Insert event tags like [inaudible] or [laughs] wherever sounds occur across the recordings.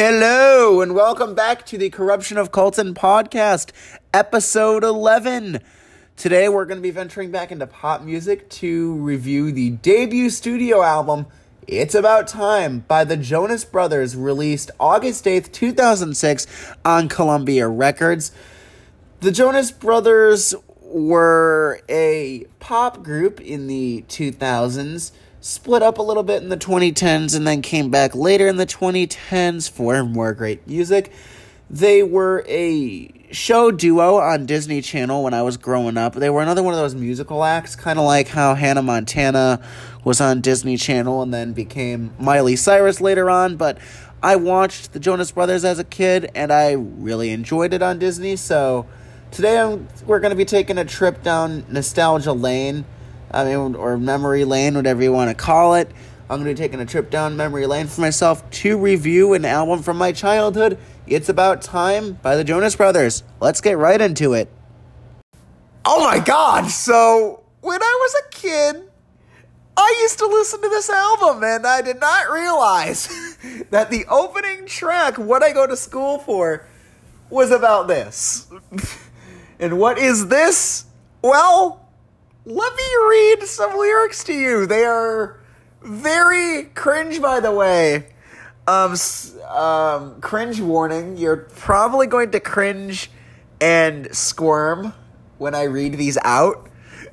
Hello, and welcome back to the Corruption of Colton podcast, episode 11. Today, we're going to be venturing back into pop music to review the debut studio album, It's About Time, by the Jonas Brothers, released August 8th, 2006, on Columbia Records. The Jonas Brothers were a pop group in the 2000s split up a little bit in the 2010s and then came back later in the 2010s for more great music. They were a show duo on Disney Channel when I was growing up. They were another one of those musical acts, kind of like how Hannah Montana was on Disney Channel and then became Miley Cyrus later on. But I watched the Jonas Brothers as a kid and I really enjoyed it on Disney. So today I'm, we're going to be taking a trip down nostalgia lane I mean, or memory lane, whatever you want to call it. I'm going to be taking a trip down memory lane for myself to review an album from my childhood. It's About Time by the Jonas Brothers. Let's get right into it. Oh my god, so when I was a kid, I used to listen to this album and I did not realize [laughs] that the opening track, What I Go to School For, was about this. [laughs] and what is this? Well, let me read some lyrics to you. They are very cringe, by the way. Um, um, cringe warning. You're probably going to cringe and squirm when I read these out.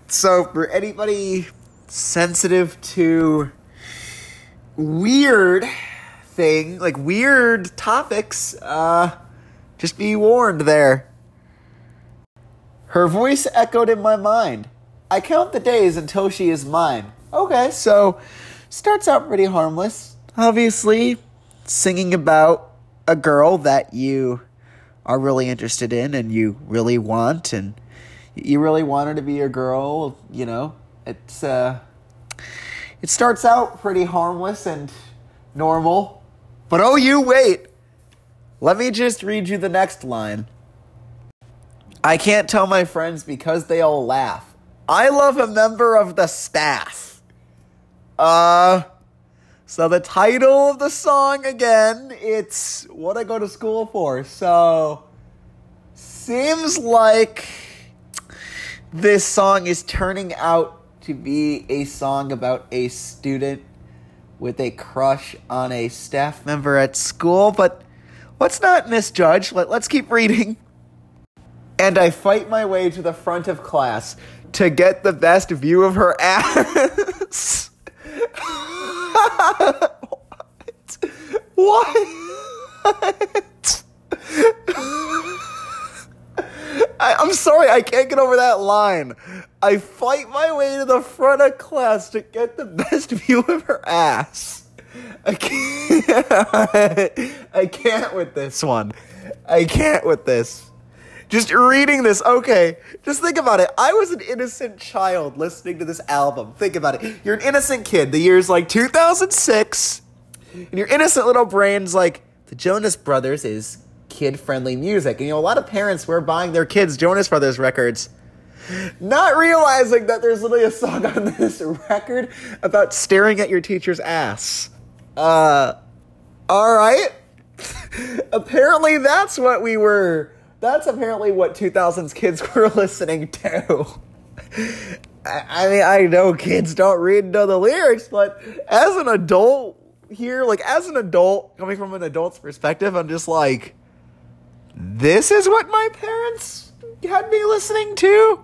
So, for anybody sensitive to weird thing, like weird topics, uh, just be warned there. Her voice echoed in my mind. I count the days until she is mine. Okay, so starts out pretty harmless. Obviously, singing about a girl that you are really interested in and you really want and you really want her to be your girl, you know. It's uh it starts out pretty harmless and normal. But oh you wait. Let me just read you the next line. I can't tell my friends because they all laugh. I love a member of the staff. Uh, so the title of the song again, it's what I go to school for. So seems like this song is turning out to be a song about a student with a crush on a staff member at school, but let's not misjudge. Let, let's keep reading. And I fight my way to the front of class to get the best view of her ass. what? what? I, am sorry, I can't get over that line. I fight my way to the front of class to get the best view of her ass. I can't. [laughs] I can't with this one. I can't with this. Just reading this, okay, just think about it. I was an innocent child listening to this album. Think about it. You're an innocent kid. The year's like 2006, and your innocent little brain's like, the Jonas Brothers is kid friendly music. And you know, a lot of parents were buying their kids Jonas Brothers records, not realizing that there's literally a song on [laughs] this record about staring at your teacher's ass. Uh, alright. [laughs] Apparently, that's what we were that's apparently what 2000s kids [laughs] were listening to. I mean, I know kids don't read know the lyrics, but as an adult here, like as an adult, coming from an adult's perspective, I'm just like, this is what my parents had me listening to?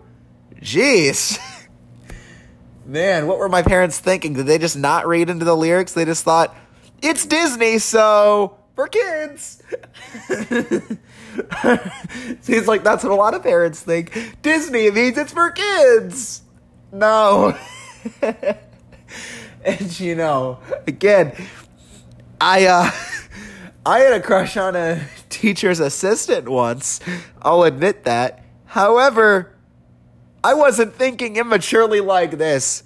Jeez. [laughs] Man, what were my parents thinking? Did they just not read into the lyrics? They just thought, it's Disney, so for kids. [laughs] Seems like that's what a lot of parents think. Disney means it's for kids. No. [laughs] and you know, again, I uh [laughs] I had a crush on a teacher's assistant once. I'll admit that. However, I wasn't thinking immaturely like this.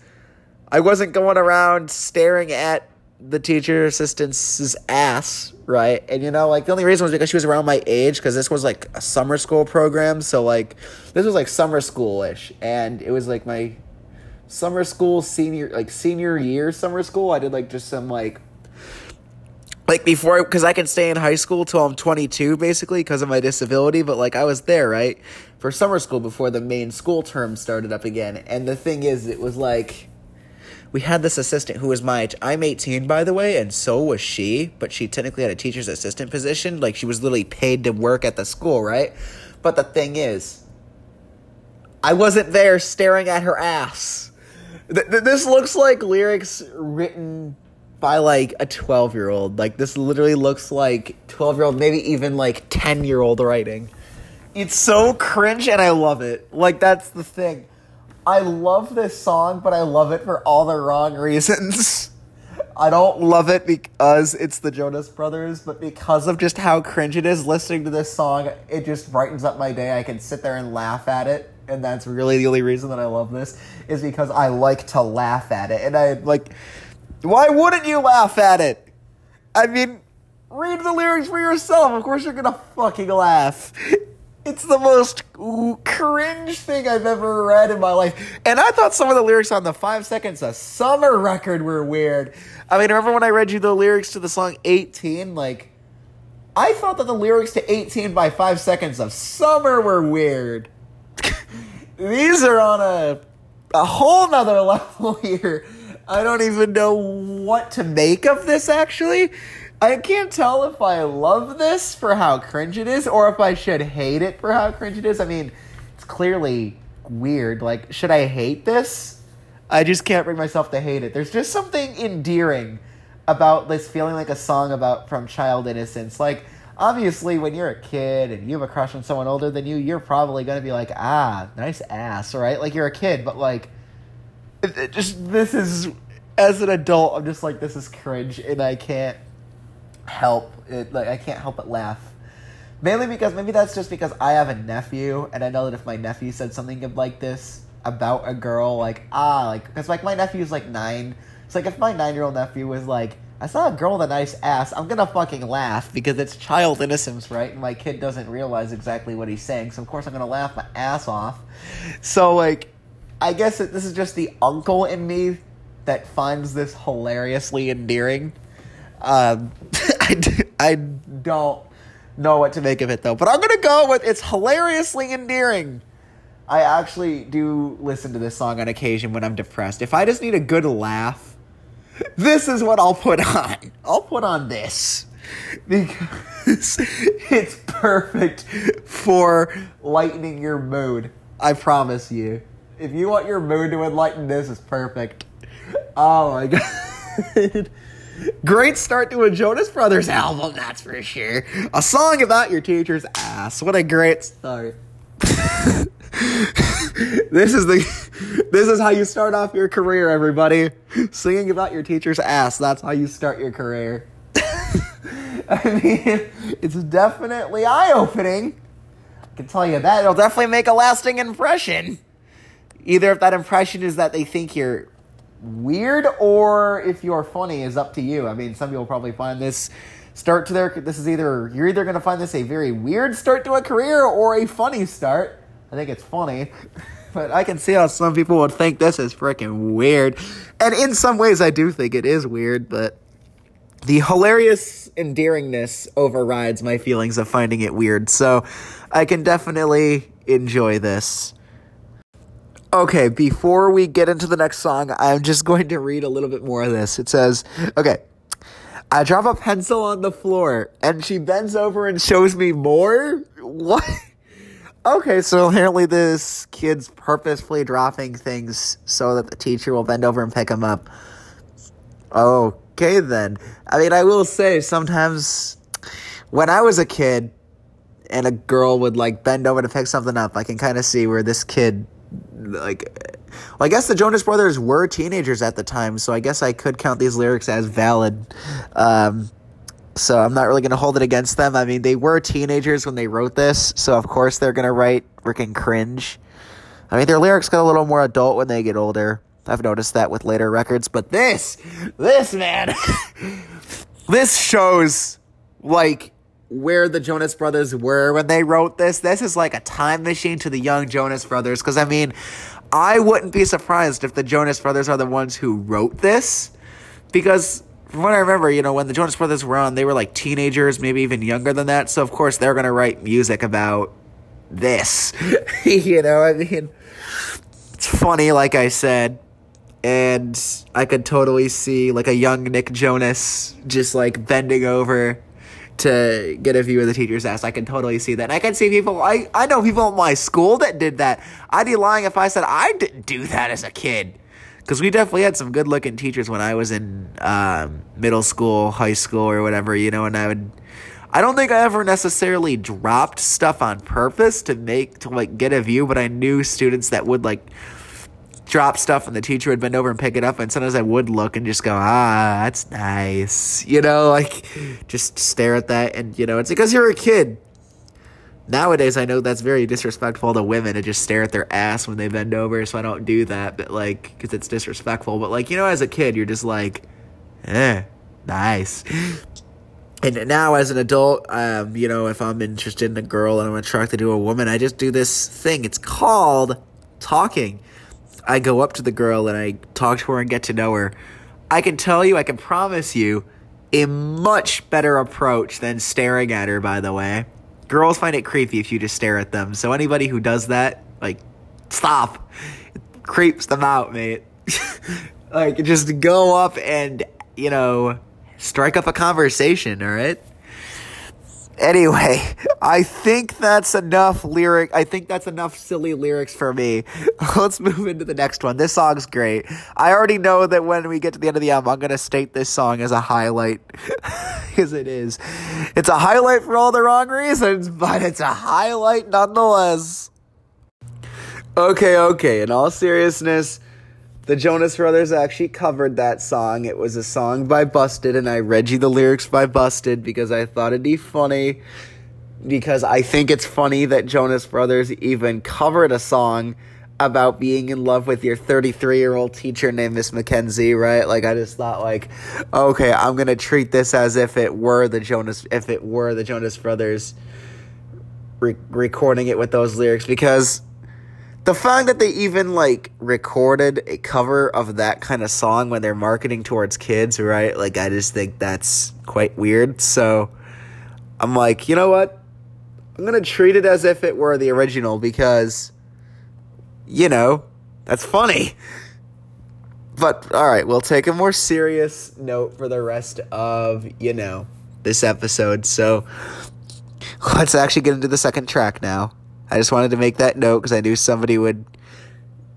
I wasn't going around staring at the teacher assistant's ass, right? And you know, like the only reason was because she was around my age, because this was like a summer school program. So like this was like summer schoolish, and it was like my summer school senior like senior year summer school. I did like just some like like before because i can stay in high school till i'm 22 basically because of my disability but like i was there right for summer school before the main school term started up again and the thing is it was like we had this assistant who was my age. i'm 18 by the way and so was she but she technically had a teacher's assistant position like she was literally paid to work at the school right but the thing is i wasn't there staring at her ass th- th- this looks like lyrics written by like a 12 year old. Like this literally looks like 12 year old, maybe even like 10 year old writing. It's so cringe and I love it. Like that's the thing. I love this song, but I love it for all the wrong reasons. [laughs] I don't love it because it's the Jonas Brothers, but because of just how cringe it is listening to this song, it just brightens up my day. I can sit there and laugh at it, and that's really the only reason that I love this is because I like to laugh at it. And I like why wouldn't you laugh at it? I mean, read the lyrics for yourself. Of course, you're gonna fucking laugh. [laughs] It's the most cringe thing I've ever read in my life. And I thought some of the lyrics on the Five Seconds of Summer record were weird. I mean, remember when I read you the lyrics to the song 18? Like, I thought that the lyrics to 18 by Five Seconds of Summer were weird. [laughs] These are on a, a whole nother [laughs] level here. I don't even know what to make of this actually. I can't tell if I love this for how cringe it is or if I should hate it for how cringe it is. I mean, it's clearly weird. Like, should I hate this? I just can't bring myself to hate it. There's just something endearing about this feeling like a song about from child innocence. Like, obviously, when you're a kid and you have a crush on someone older than you, you're probably gonna be like, ah, nice ass, right? Like, you're a kid, but like, it, it just this is as an adult, I'm just like this is cringe, and I can't help it. Like I can't help but laugh. Mainly because maybe that's just because I have a nephew, and I know that if my nephew said something like this about a girl, like ah, like because like my nephew's like nine, it's like if my nine year old nephew was like. I saw a girl with a nice ass. I'm gonna fucking laugh because it's child innocence, right? And my kid doesn't realize exactly what he's saying, so of course I'm gonna laugh my ass off. So like, I guess this is just the uncle in me that finds this hilariously endearing. Um, [laughs] I, I don't know what to make of it though, but I'm gonna go with it's hilariously endearing. I actually do listen to this song on occasion when I'm depressed. If I just need a good laugh, this is what I'll put on. I'll put on this because [laughs] it's perfect for lightening your mood. I promise you. If you want your mood to enlighten, this is perfect. Oh my [laughs] god. Great start to a Jonas Brothers album, that's for sure. A song about your teacher's ass. What a great start. [laughs] this is the this is how you start off your career, everybody. Singing about your teacher's ass. That's how you start your career. [laughs] I mean, it's definitely eye-opening. I can tell you that. It'll definitely make a lasting impression. Either if that impression is that they think you're weird or if you're funny is up to you. I mean, some people probably find this start to their this is either you're either going to find this a very weird start to a career or a funny start. I think it's funny. [laughs] But I can see how some people would think this is freaking weird. And in some ways I do think it is weird, but the hilarious endearingness overrides my feelings of finding it weird. So I can definitely enjoy this. Okay, before we get into the next song, I'm just [laughs] going to read a little bit more of this. It says, okay, I drop a pencil on the floor and she bends over and shows me more? [laughs] What? Okay, so apparently this kid's purposefully dropping things so that the teacher will bend over and pick them up. Okay, then. I mean, I will say sometimes when I was a kid and a girl would like bend over to pick something up, I can kind of see where this kid like well, I guess the Jonas Brothers were teenagers at the time, so I guess I could count these lyrics as valid. Um, so I'm not really going to hold it against them. I mean, they were teenagers when they wrote this, so of course they're going to write freaking cringe. I mean, their lyrics get a little more adult when they get older. I've noticed that with later records, but this, this man, [laughs] this shows like where the Jonas Brothers were when they wrote this. This is like a time machine to the young Jonas Brothers. Because, I mean, I wouldn't be surprised if the Jonas Brothers are the ones who wrote this. Because from what I remember, you know, when the Jonas Brothers were on, they were like teenagers, maybe even younger than that. So of course they're gonna write music about this. [laughs] you know, I mean, it's funny, like I said, and I could totally see like a young Nick Jonas just like bending over to get a view of the teacher's ass. I can totally see that. I can see people. I I know people at my school that did that. I'd be lying if I said I didn't do that as a kid. Because we definitely had some good looking teachers when I was in um, middle school, high school, or whatever, you know, and I would I don't think I ever necessarily dropped stuff on purpose to make to like get a view, but I knew students that would like drop stuff and the teacher would bend over and pick it up and sometimes I would look and just go, ah, that's nice. You know, like just stare at that and you know, it's because you're a kid. Nowadays I know that's very disrespectful to women to just stare at their ass when they bend over, so I don't do that, but like cuz it's disrespectful, but like you know as a kid you're just like, eh, nice. And now, as an adult, um, you know, if I'm interested in a girl and I'm attracted to a woman, I just do this thing. It's called talking. I go up to the girl and I talk to her and get to know her. I can tell you, I can promise you, a much better approach than staring at her, by the way. Girls find it creepy if you just stare at them. So, anybody who does that, like, stop. It creeps them out, mate. [laughs] like, just go up and, you know, strike up a conversation, all right? Anyway, [laughs] I think that's enough lyric. I think that's enough silly lyrics for me. [laughs] Let's move into the next one. This song's great. I already know that when we get to the end of the album, I'm going to state this song as a highlight. [laughs] Because it is. It's a highlight for all the wrong reasons, but it's a highlight nonetheless. Okay, okay. In all seriousness, the Jonas Brothers actually covered that song. It was a song by Busted, and I read you the lyrics by Busted because I thought it'd be funny. Because I think it's funny that Jonas Brothers even covered a song about being in love with your 33 year old teacher named Miss Mackenzie, right? Like, I just thought, like, okay, I'm gonna treat this as if it were the Jonas, if it were the Jonas Brothers re- recording it with those lyrics because the fact that they even like recorded a cover of that kind of song when they're marketing towards kids, right? Like I just think that's quite weird. So I'm like, you know what? I'm gonna treat it as if it were the original because you know, that's funny. But all right, we'll take a more serious note for the rest of, you know, this episode. So let's actually get into the second track now. I just wanted to make that note because I knew somebody would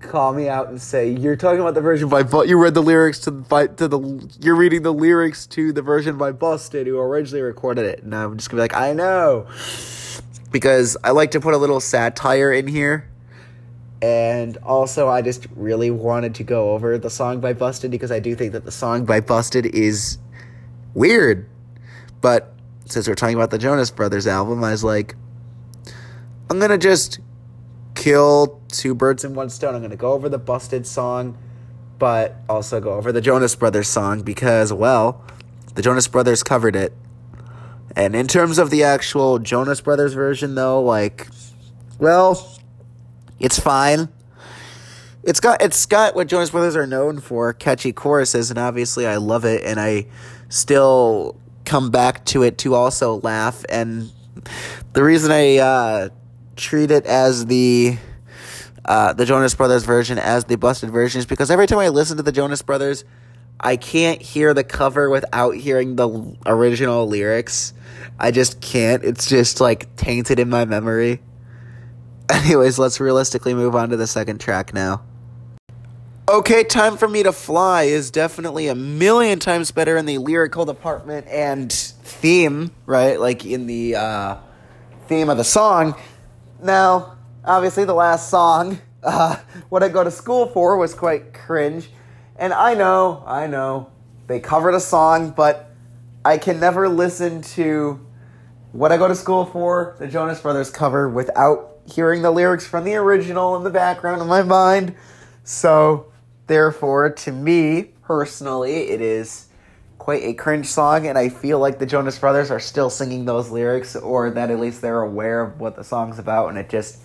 call me out and say, "You're talking about the version by but you read the lyrics to by, to the you're reading the lyrics to the version by Busted who originally recorded it." And I'm just gonna be like, "I know," because I like to put a little satire in here. And also, I just really wanted to go over the song by Busted because I do think that the song by Busted is weird. But since we're talking about the Jonas Brothers album, I was like, I'm going to just kill two birds in one stone. I'm going to go over the Busted song, but also go over the Jonas Brothers song because, well, the Jonas Brothers covered it. And in terms of the actual Jonas Brothers version, though, like, well, it's fine. It's got it's got what Jonas Brothers are known for, catchy choruses, and obviously I love it, and I still come back to it to also laugh. And the reason I uh, treat it as the uh, the Jonas Brothers version as the busted version is because every time I listen to the Jonas Brothers, I can't hear the cover without hearing the original lyrics. I just can't. It's just like tainted in my memory. [laughs] Anyways, let's realistically move on to the second track now. Okay, Time for Me to Fly is definitely a million times better in the lyrical department and theme, right? Like in the uh, theme of the song now, obviously, the last song, uh, What I Go to School For, was quite cringe. And I know, I know, they covered a song, but I can never listen to What I Go to School For, the Jonas Brothers cover, without hearing the lyrics from the original in the background of my mind. So, therefore, to me, personally, it is quite a cringe song, and I feel like the Jonas Brothers are still singing those lyrics, or that at least they're aware of what the song's about, and it just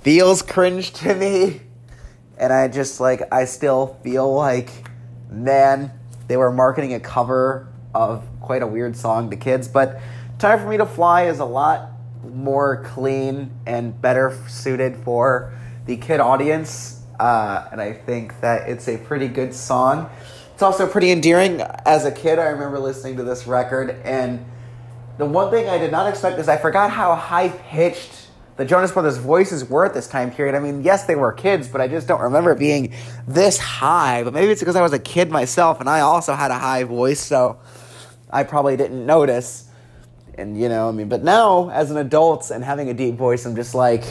feels cringe to me. And I just like, I still feel like, man, they were marketing a cover of quite a weird song to kids. But Time for Me to Fly is a lot more clean and better suited for the kid audience. Uh, and I think that it's a pretty good song. It's also pretty endearing. As a kid, I remember listening to this record, and the one thing I did not expect is I forgot how high pitched the Jonas Brothers' voices were at this time period. I mean, yes, they were kids, but I just don't remember being this high. But maybe it's because I was a kid myself, and I also had a high voice, so I probably didn't notice. And you know, I mean, but now as an adult and having a deep voice, I'm just like,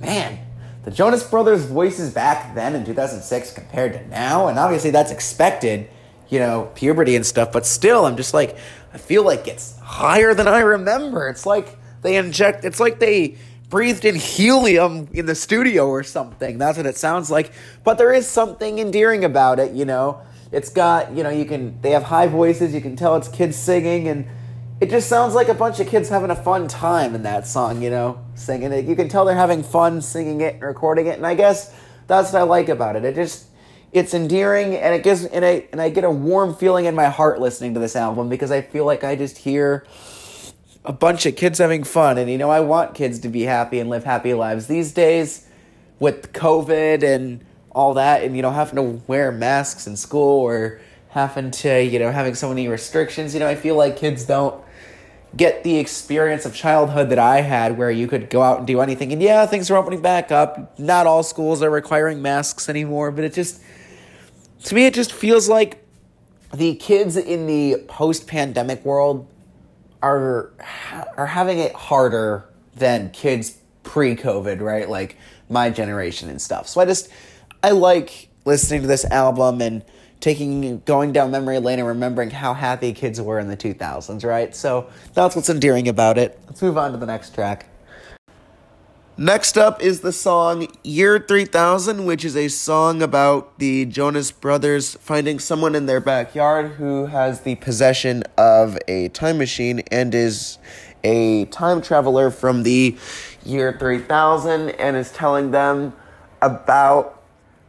man, the Jonas Brothers' voices back then in 2006 compared to now, and obviously that's expected, you know, puberty and stuff, but still, I'm just like, I feel like it's higher than I remember. It's like they inject, it's like they breathed in helium in the studio or something. That's what it sounds like. But there is something endearing about it, you know. It's got, you know, you can, they have high voices, you can tell it's kids singing, and it just sounds like a bunch of kids having a fun time in that song, you know, singing it. You can tell they're having fun singing it and recording it, and I guess that's what I like about it. It just it's endearing and it gives and I and I get a warm feeling in my heart listening to this album because I feel like I just hear a bunch of kids having fun and you know I want kids to be happy and live happy lives. These days with COVID and all that and you know having to wear masks in school or having to, you know, having so many restrictions, you know, I feel like kids don't get the experience of childhood that I had where you could go out and do anything. And yeah, things are opening back up. Not all schools are requiring masks anymore, but it just, to me, it just feels like the kids in the post pandemic world are, are having it harder than kids pre COVID, right? Like my generation and stuff. So I just, I like listening to this album and taking going down memory lane and remembering how happy kids were in the 2000s, right? So that's what's endearing about it. Let's move on to the next track. Next up is the song Year 3000, which is a song about the Jonas Brothers finding someone in their backyard who has the possession of a time machine and is a time traveler from the year 3000 and is telling them about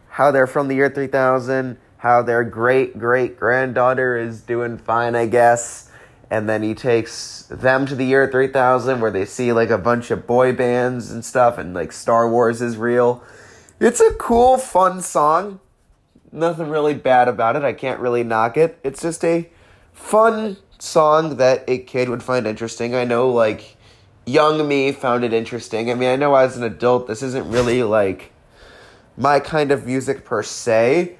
how they're from the year 3000 how their great great granddaughter is doing fine, I guess. And then he takes them to the year 3000 where they see like a bunch of boy bands and stuff, and like Star Wars is real. It's a cool, fun song. Nothing really bad about it. I can't really knock it. It's just a fun song that a kid would find interesting. I know, like, young me found it interesting. I mean, I know as an adult, this isn't really like my kind of music per se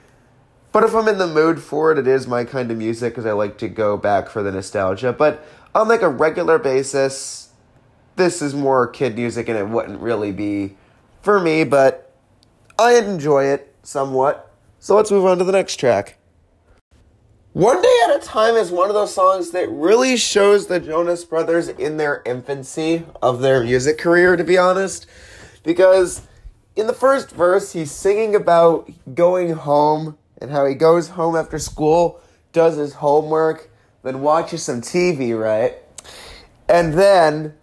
but if I'm in the mood for it, it is my kind of music because I like to go back for the nostalgia. But on like a regular basis, this is more kid music and it wouldn't really be for me, but I enjoy it somewhat. So let's move on to the next track. One Day at a Time is one of those songs that really shows the Jonas Brothers in their infancy of their music career, to be honest. Because in the first verse, he's singing about going home and how he goes home after school, does his homework, then watches some TV, right? And then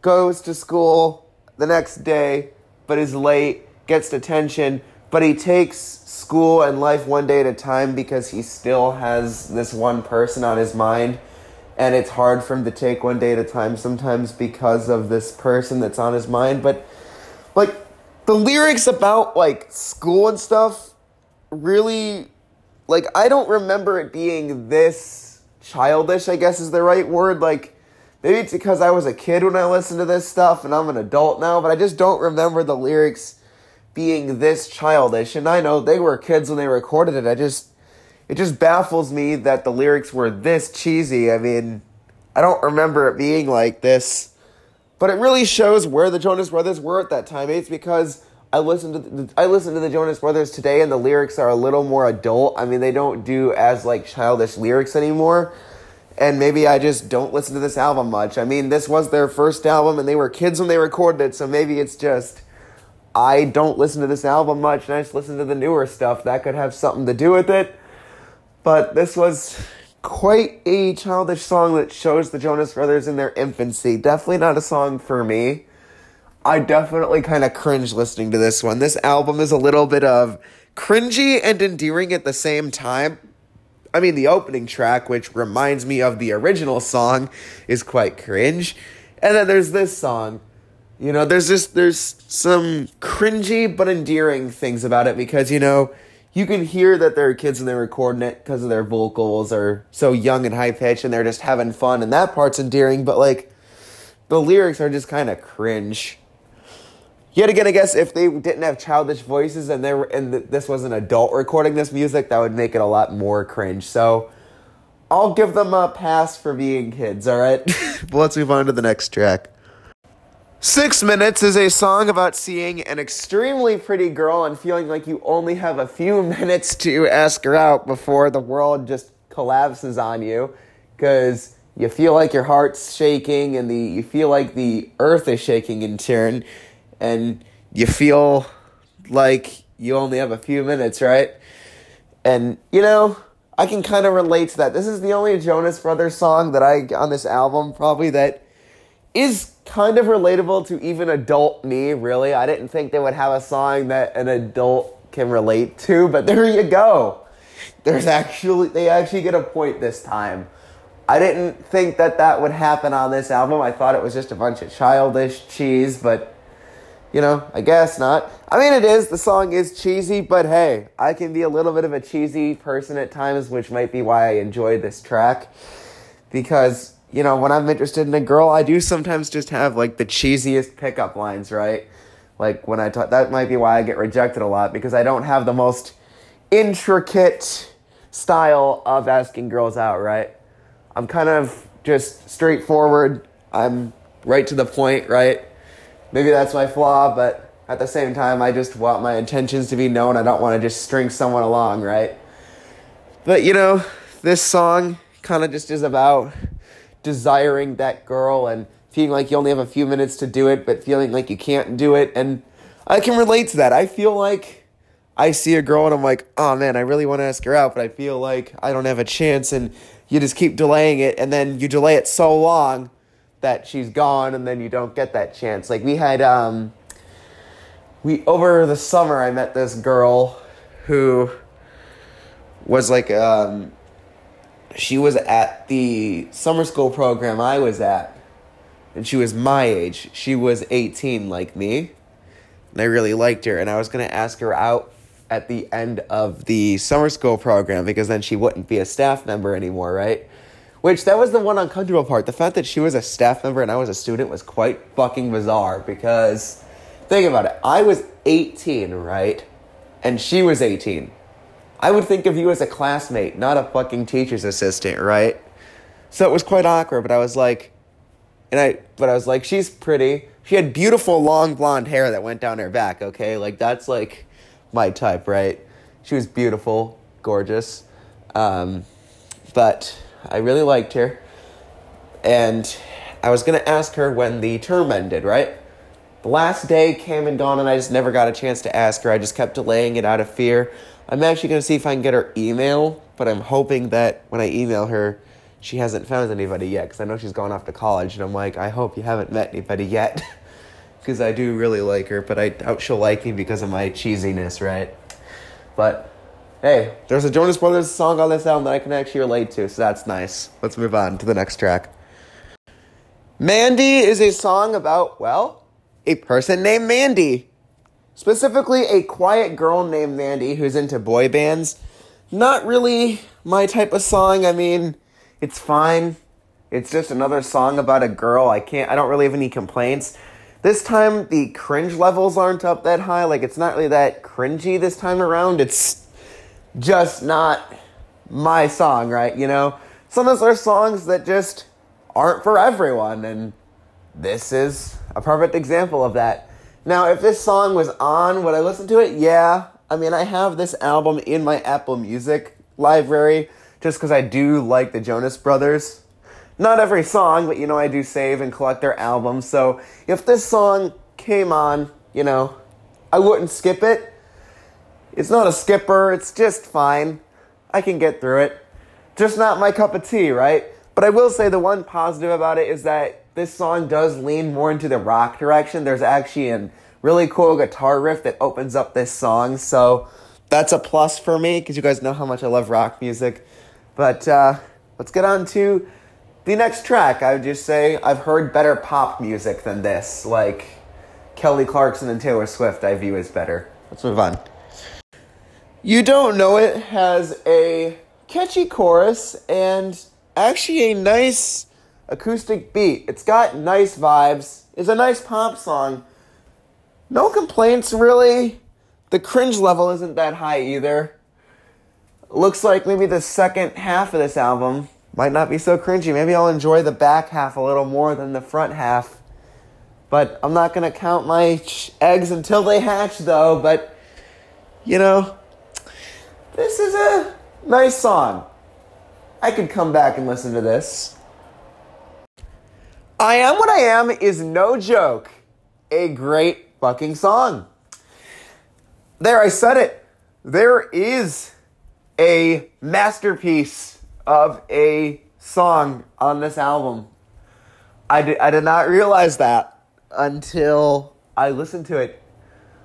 goes to school the next day, but is late, gets detention, but he takes school and life one day at a time because he still has this one person on his mind. And it's hard for him to take one day at a time sometimes because of this person that's on his mind. But, like, the lyrics about, like, school and stuff really like I don't remember it being this childish, I guess is the right word. Like maybe it's because I was a kid when I listened to this stuff and I'm an adult now, but I just don't remember the lyrics being this childish. And I know they were kids when they recorded it. I just it just baffles me that the lyrics were this cheesy. I mean, I don't remember it being like this. But it really shows where the Jonas Brothers were at that time. It's because I listened to the, I listened to the Jonas Brothers today, and the lyrics are a little more adult. I mean, they don't do as like childish lyrics anymore. And maybe I just don't listen to this album much. I mean, this was their first album, and they were kids when they recorded it, so maybe it's just I don't listen to this album much, and I just listen to the newer stuff. That could have something to do with it. But this was quite a childish song that shows the Jonas Brothers in their infancy. Definitely not a song for me. I definitely kind of cringe listening to this one. This album is a little bit of cringy and endearing at the same time. I mean, the opening track, which reminds me of the original song, is quite cringe. And then there's this song. You know, there's just there's some cringy but endearing things about it because you know you can hear that there are kids and they're recording it because of their vocals are so young and high pitched and they're just having fun and that part's endearing. But like the lyrics are just kind of cringe. Yet again, I guess if they didn't have childish voices and and th- this was an adult recording this music, that would make it a lot more cringe. So I'll give them a pass for being kids. All right, [laughs] let's move on to the next track. Six Minutes is a song about seeing an extremely pretty girl and feeling like you only have a few [laughs] minutes to ask her out before the world just collapses on you because you feel like your heart's shaking and the you feel like the earth is shaking in turn and you feel like you only have a few minutes, right? And you know, I can kind of relate to that. This is the only Jonas Brothers song that I on this album probably that is kind of relatable to even adult me, really. I didn't think they would have a song that an adult can relate to, but [laughs] there you go. There's actually they actually get a point this time. I didn't think that that would happen on this album. I thought it was just a bunch of childish cheese, but you know, I guess not. I mean, it is. The song is cheesy, but hey, I can be a little bit of a cheesy person at times, which might be why I enjoy this track. Because, you know, when I'm interested in a girl, I do sometimes just have like the cheesiest pickup lines, right? Like when I talk, that might be why I get rejected a lot because I don't have the most intricate style of asking girls out, right? I'm kind of just straightforward. I'm right to the point, right? Maybe that's my flaw, but at the same time, I just want my intentions to be known. I don't want to just string someone along, right? But you know, this song kind of just is about desiring that girl and feeling like you only have a few minutes to do it, but feeling like you can't do it. And I can relate to that. I feel like I see a girl and I'm like, oh man, I really want to ask her out, but I feel like I don't have a chance. And you just keep delaying it, and then you delay it so long that she's gone and then you don't get that chance. Like we had um we over the summer I met this girl who was like um she was at the summer school program I was at and she was my age. She was 18 like me. And I really liked her and I was going to ask her out at the end of the summer school program because then she wouldn't be a staff member anymore, right? Which that was the one uncomfortable part. The fact that she was a staff member and I was a student was quite fucking bizarre because think about it. I was 18, right? And she was 18. I would think of you as a classmate, not a fucking teacher's assistant, right? So it was quite awkward, but I was like and I but I was like she's pretty. She had beautiful long blonde hair that went down her back, okay? Like that's like my type, right? She was beautiful, gorgeous. Um, but I really liked her. And I was going to ask her when the term ended, right? The last day came and gone, and I just never got a chance to ask her. I just kept delaying it out of fear. I'm actually going to see if I can get her email, but I'm hoping that when I email her, she hasn't found anybody yet because I know she's gone off to college. And I'm like, I hope you haven't met anybody yet [laughs] because I do really like her, but I doubt she'll like me because of my cheesiness, right? But hey, there's a Jonas Brothers song on this album that I can actually relate to, so that's nice. Let's move on to the next track. Mandy is a song about, well, a person named Mandy. Specifically, a quiet girl named Mandy who's into boy bands. Not really my type of song. I mean, it's fine. It's just another song about a girl. I can't, I don't really have any complaints. This time, the cringe levels aren't up that high. Like, it's not really that cringy this time around. It's just not my song, right? You know, sometimes there's songs that just aren't for everyone, and this is a perfect example of that. Now, if this song was on, would I listen to it? Yeah. I mean, I have this album in my Apple Music library just because I do like the Jonas Brothers. Not every song, but you know, I do save and collect their albums. So if this song came on, you know, I wouldn't skip it it's not a skipper, it's just fine. I can get through it. Just not my cup of tea, right? But I will say the one positive about it is that this song does lean more into the rock direction. There's actually a really cool guitar riff that opens up this song, so that's a plus for me because you guys know how much I love rock music. But uh, let's get on to the next track. I would just say I've heard better pop music than this. Like Kelly Clarkson and Taylor Swift, I view as better. Let's move on. You Don't Know It has a catchy chorus and actually a nice acoustic beat. It's got nice vibes. It's a nice pop song. No complaints, really. The cringe level isn't that high either. Looks like maybe the second half of this album might not be so cringy. Maybe I'll enjoy the back half a little more than the front half. But I'm not going to count my eggs until they hatch, though. But, you know, this is a nice song. I could come back and listen to this. I Am What I Am is no joke a great fucking song. There, I said it. There is a masterpiece of a song on this album. I did, I did not realize that until I listened to it.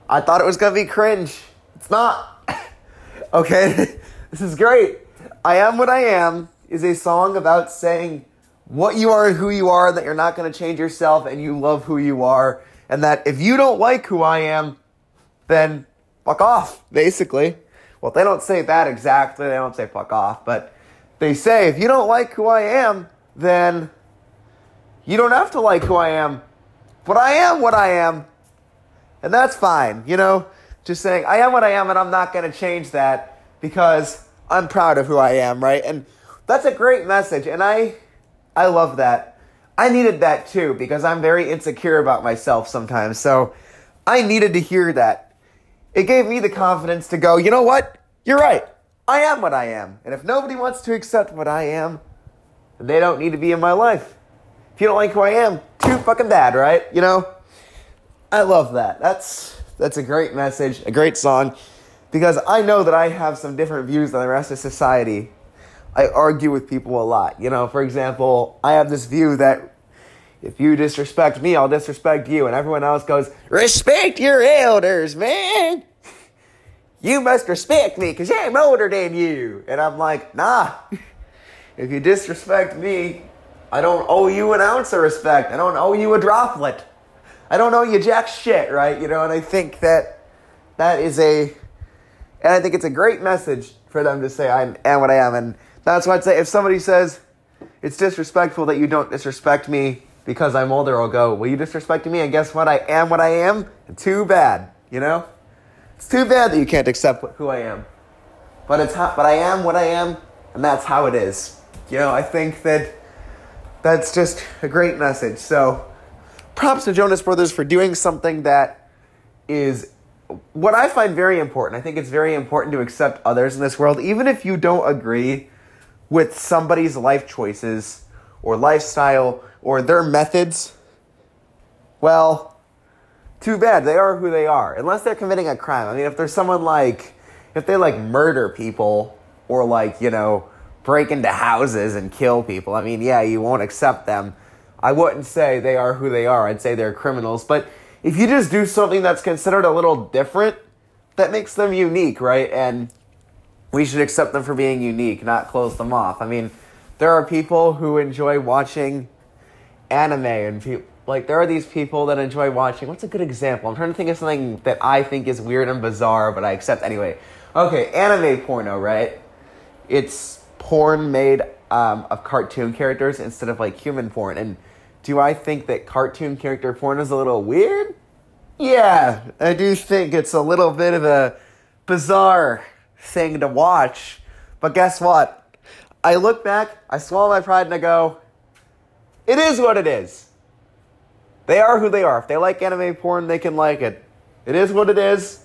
I thought it was going to be cringe. It's not. Okay, [laughs] this is great. I Am What I Am is a song about saying what you are and who you are, that you're not going to change yourself and you love who you are, and that if you don't like who I am, then fuck off, basically. Well, they don't say that exactly, they don't say fuck off, but they say if you don't like who I am, then you don't have to like who I am. But I am what I am. And that's fine, you know? Just saying, I am what I am, and I'm not going to change that because I'm proud of who I am, right? And that's a great message, and I, I love that. I needed that too because I'm very insecure about myself sometimes. So I needed to hear that. It gave me the confidence to go, you know what? You're right. I am what I am. And if nobody wants to accept what I am, they don't need to be in my life. If you don't like who I am, too fucking bad, right? You know? I love that. That's that's a great message, a great song because I know that I have some different views than the rest of society. I argue with people a lot. You know, for example, I have this view that if you disrespect me, I'll disrespect you, and everyone else goes, Respect your elders, man you must respect me because I'm older than you. And I'm like, nah, if you disrespect me, I don't owe you an ounce of respect. I don't owe you a droplet. I don't know you jack shit, right? You know, and I think that that is a, and I think it's a great message for them to say I am what I am. And that's why I'd say if somebody says it's disrespectful that you don't disrespect me because I'm older, I'll go, well, you disrespected me, and guess what? I am what I am. Too bad, you know? It's too bad that you can't accept who I am. But it's how, but I am what I am, and that's how it is. You know, I think that that's just a great message. So, props to Jonas Brothers for doing something that is what I find very important. I think it's very important to accept others in this world, even if you don't agree with somebody's life choices or lifestyle or their methods. Well, too bad. They are who they are. Unless they're committing a crime. I mean, if there's someone like, if they like murder people or like, you know, break into houses and kill people, I mean, yeah, you won't accept them. I wouldn't say they are who they are. I'd say they're criminals. But if you just do something that's considered a little different, that makes them unique, right? And we should accept them for being unique, not close them off. I mean, there are people who enjoy watching anime and people like there are these people that enjoy watching. What's a good example? I'm trying to think of something that I think is weird and bizarre, but I accept anyway. Okay, anime porno, right? It's porn made um, of cartoon characters instead of like human porn. And do I think that cartoon character porn is a little weird? Yeah, I do think it's a little bit of a bizarre thing to watch. But guess what? I look back, I swallow my pride, and I go, it is what it is. They are who they are. If they like anime porn, they can like it. It is what it is.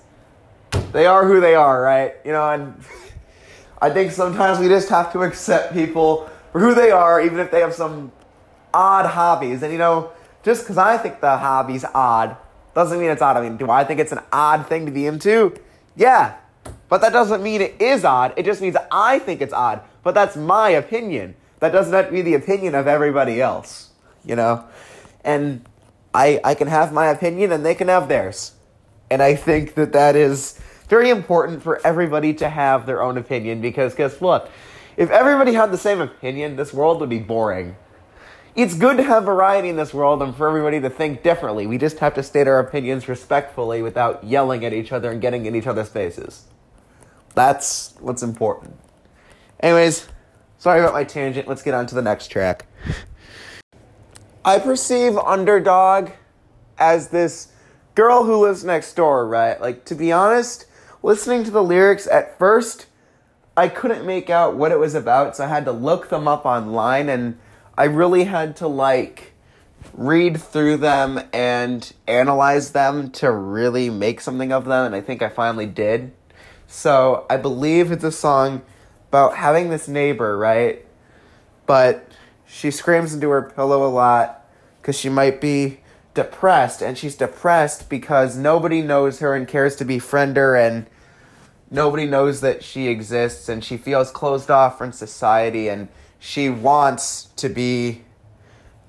They are who they are, right? You know, and [laughs] I think sometimes we just have to accept people for who they are, even if they have some odd hobbies. And you know, just because I think the hobby's odd doesn't mean it's odd. I mean, do I think it's an odd thing to be into? Yeah. But that doesn't mean it is odd. It just means I think it's odd. But that's my opinion. That doesn't be the opinion of everybody else, you know? And I, I can have my opinion and they can have theirs. And I think that that is very important for everybody to have their own opinion because guess what? if everybody had the same opinion, this world would be boring. It's good to have variety in this world and for everybody to think differently. We just have to state our opinions respectfully without yelling at each other and getting in each other's faces. That's what's important. Anyways, sorry about my tangent. Let's get on to the next track. I perceive Underdog as this girl who lives next door, right? Like, to be honest, listening to the lyrics at first, I couldn't make out what it was about, so I had to look them up online and I really had to like read through them and analyze them to really make something of them, and I think I finally did. So I believe it's a song about having this neighbor, right? But she screams into her pillow a lot because she might be depressed, and she's depressed because nobody knows her and cares to befriend her, and nobody knows that she exists, and she feels closed off from society, and she wants to be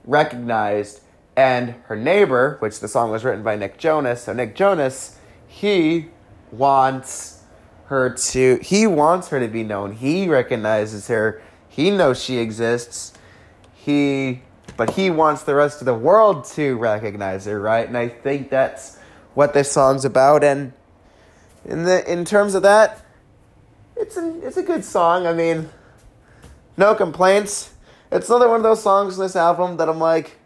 recognized. And her neighbor, which the song was written by Nick Jonas, so Nick Jonas, he wants her to he wants her to be known. He recognizes her. He knows she exists. He but he wants the rest of the world to recognize her, right? And I think that's what this song's about and in the in terms of that, it's a it's a good song. I mean, no complaints. It's another one of those songs in this album that I'm like,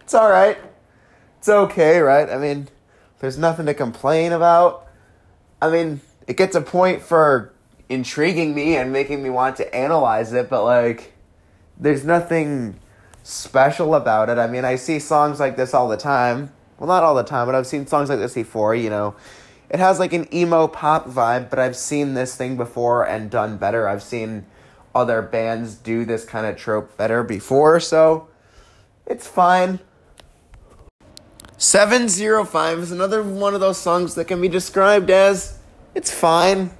it's all right. It's okay, right? I mean, there's nothing to complain about. I mean, it gets a point for intriguing me and making me want to analyze it, but like, there's nothing special about it. I mean, I see songs like this all the time. Well, not all the time, but I've seen songs like this before, you know. It has like an emo pop vibe, but I've seen this thing before and done better. I've seen other bands do this kind of trope better before, so it's fine. 705 is another one of those songs that can be described as it's fine.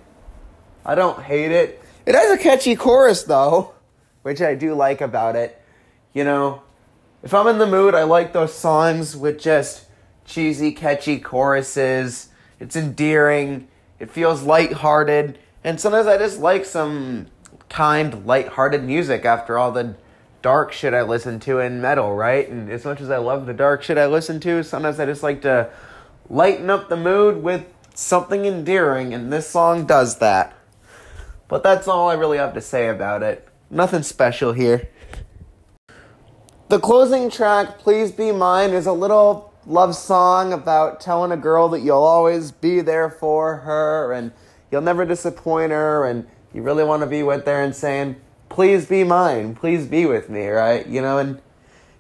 I don't hate it. It has a catchy chorus though, which I do like about it. You know, if I'm in the mood, I like those songs with just cheesy, catchy choruses. It's endearing. It feels lighthearted. And sometimes I just like some kind, light-hearted music after all the dark shit I listen to in metal, right? And as much as I love the dark shit I listen to, sometimes I just like to lighten up the mood with something endearing, and this song does that. But that's all I really have to say about it. Nothing special here. The closing track, Please Be Mine, is a little love song about telling a girl that you'll always be there for her and you'll never disappoint her and you really want to be with her and saying, please be mine, please be with me, right? You know, and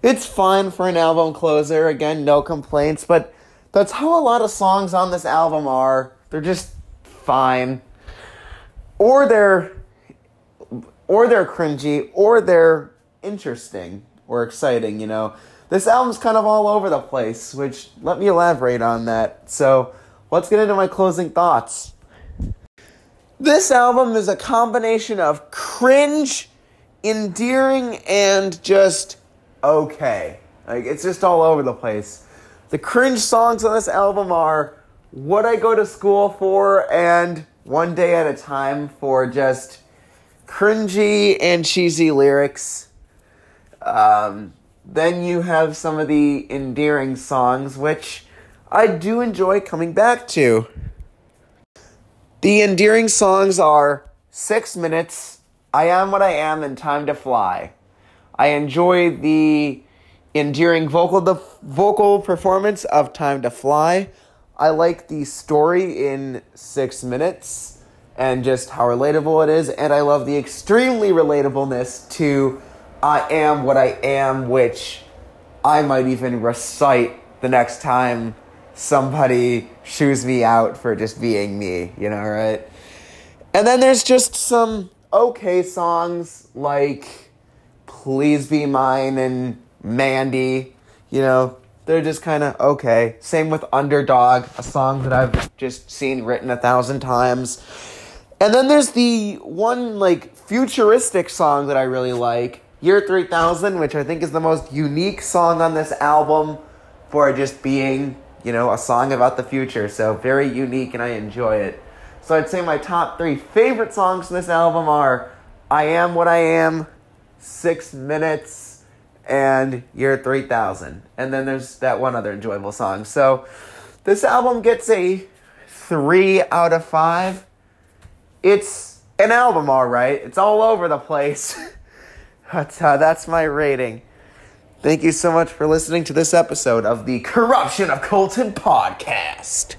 it's fine for an album closer. Again, no complaints, but that's how a lot of songs on this album are. They're just fine. Or they're or they're cringy, or they're interesting or exciting, you know. This album's kind of all over the place, which let me elaborate on that. So, let's get into my closing thoughts. This album is a combination of cringe, endearing, and just okay. Like, it's just all over the place. The cringe songs on this album are What I Go to School For and One Day at a Time for just cringy and cheesy lyrics. Um, then you have some of the endearing songs, which I do enjoy coming back to. The endearing songs are Six Minutes, I Am What I Am, and Time to Fly. I enjoy the endearing vocal the vocal performance of Time to Fly. I like the story in Six Minutes and just how relatable it is, and I love the extremely relatableness to I Am What I Am, which I might even recite the next time somebody shoos me out for just being me, you know, right? And then there's just some okay songs like Please Be Mine and Mandy, you know, they're just kind of okay. Same with Underdog, a song that I've just seen written a thousand times. And then there's the one like futuristic song that I really like, Year 3000, which I think is the most unique song on this album for just being you know, a song about the future. So very unique and I enjoy it. So I'd say my top three favorite songs from this album are I Am What I Am, Six Minutes, and Year 3000. And then there's that one other enjoyable song. So this album gets a 3 out of 5. It's an album, all right. It's all over the place. [laughs] that's, uh, that's my rating. Thank you so much for listening to this episode of the Corruption of Colton podcast.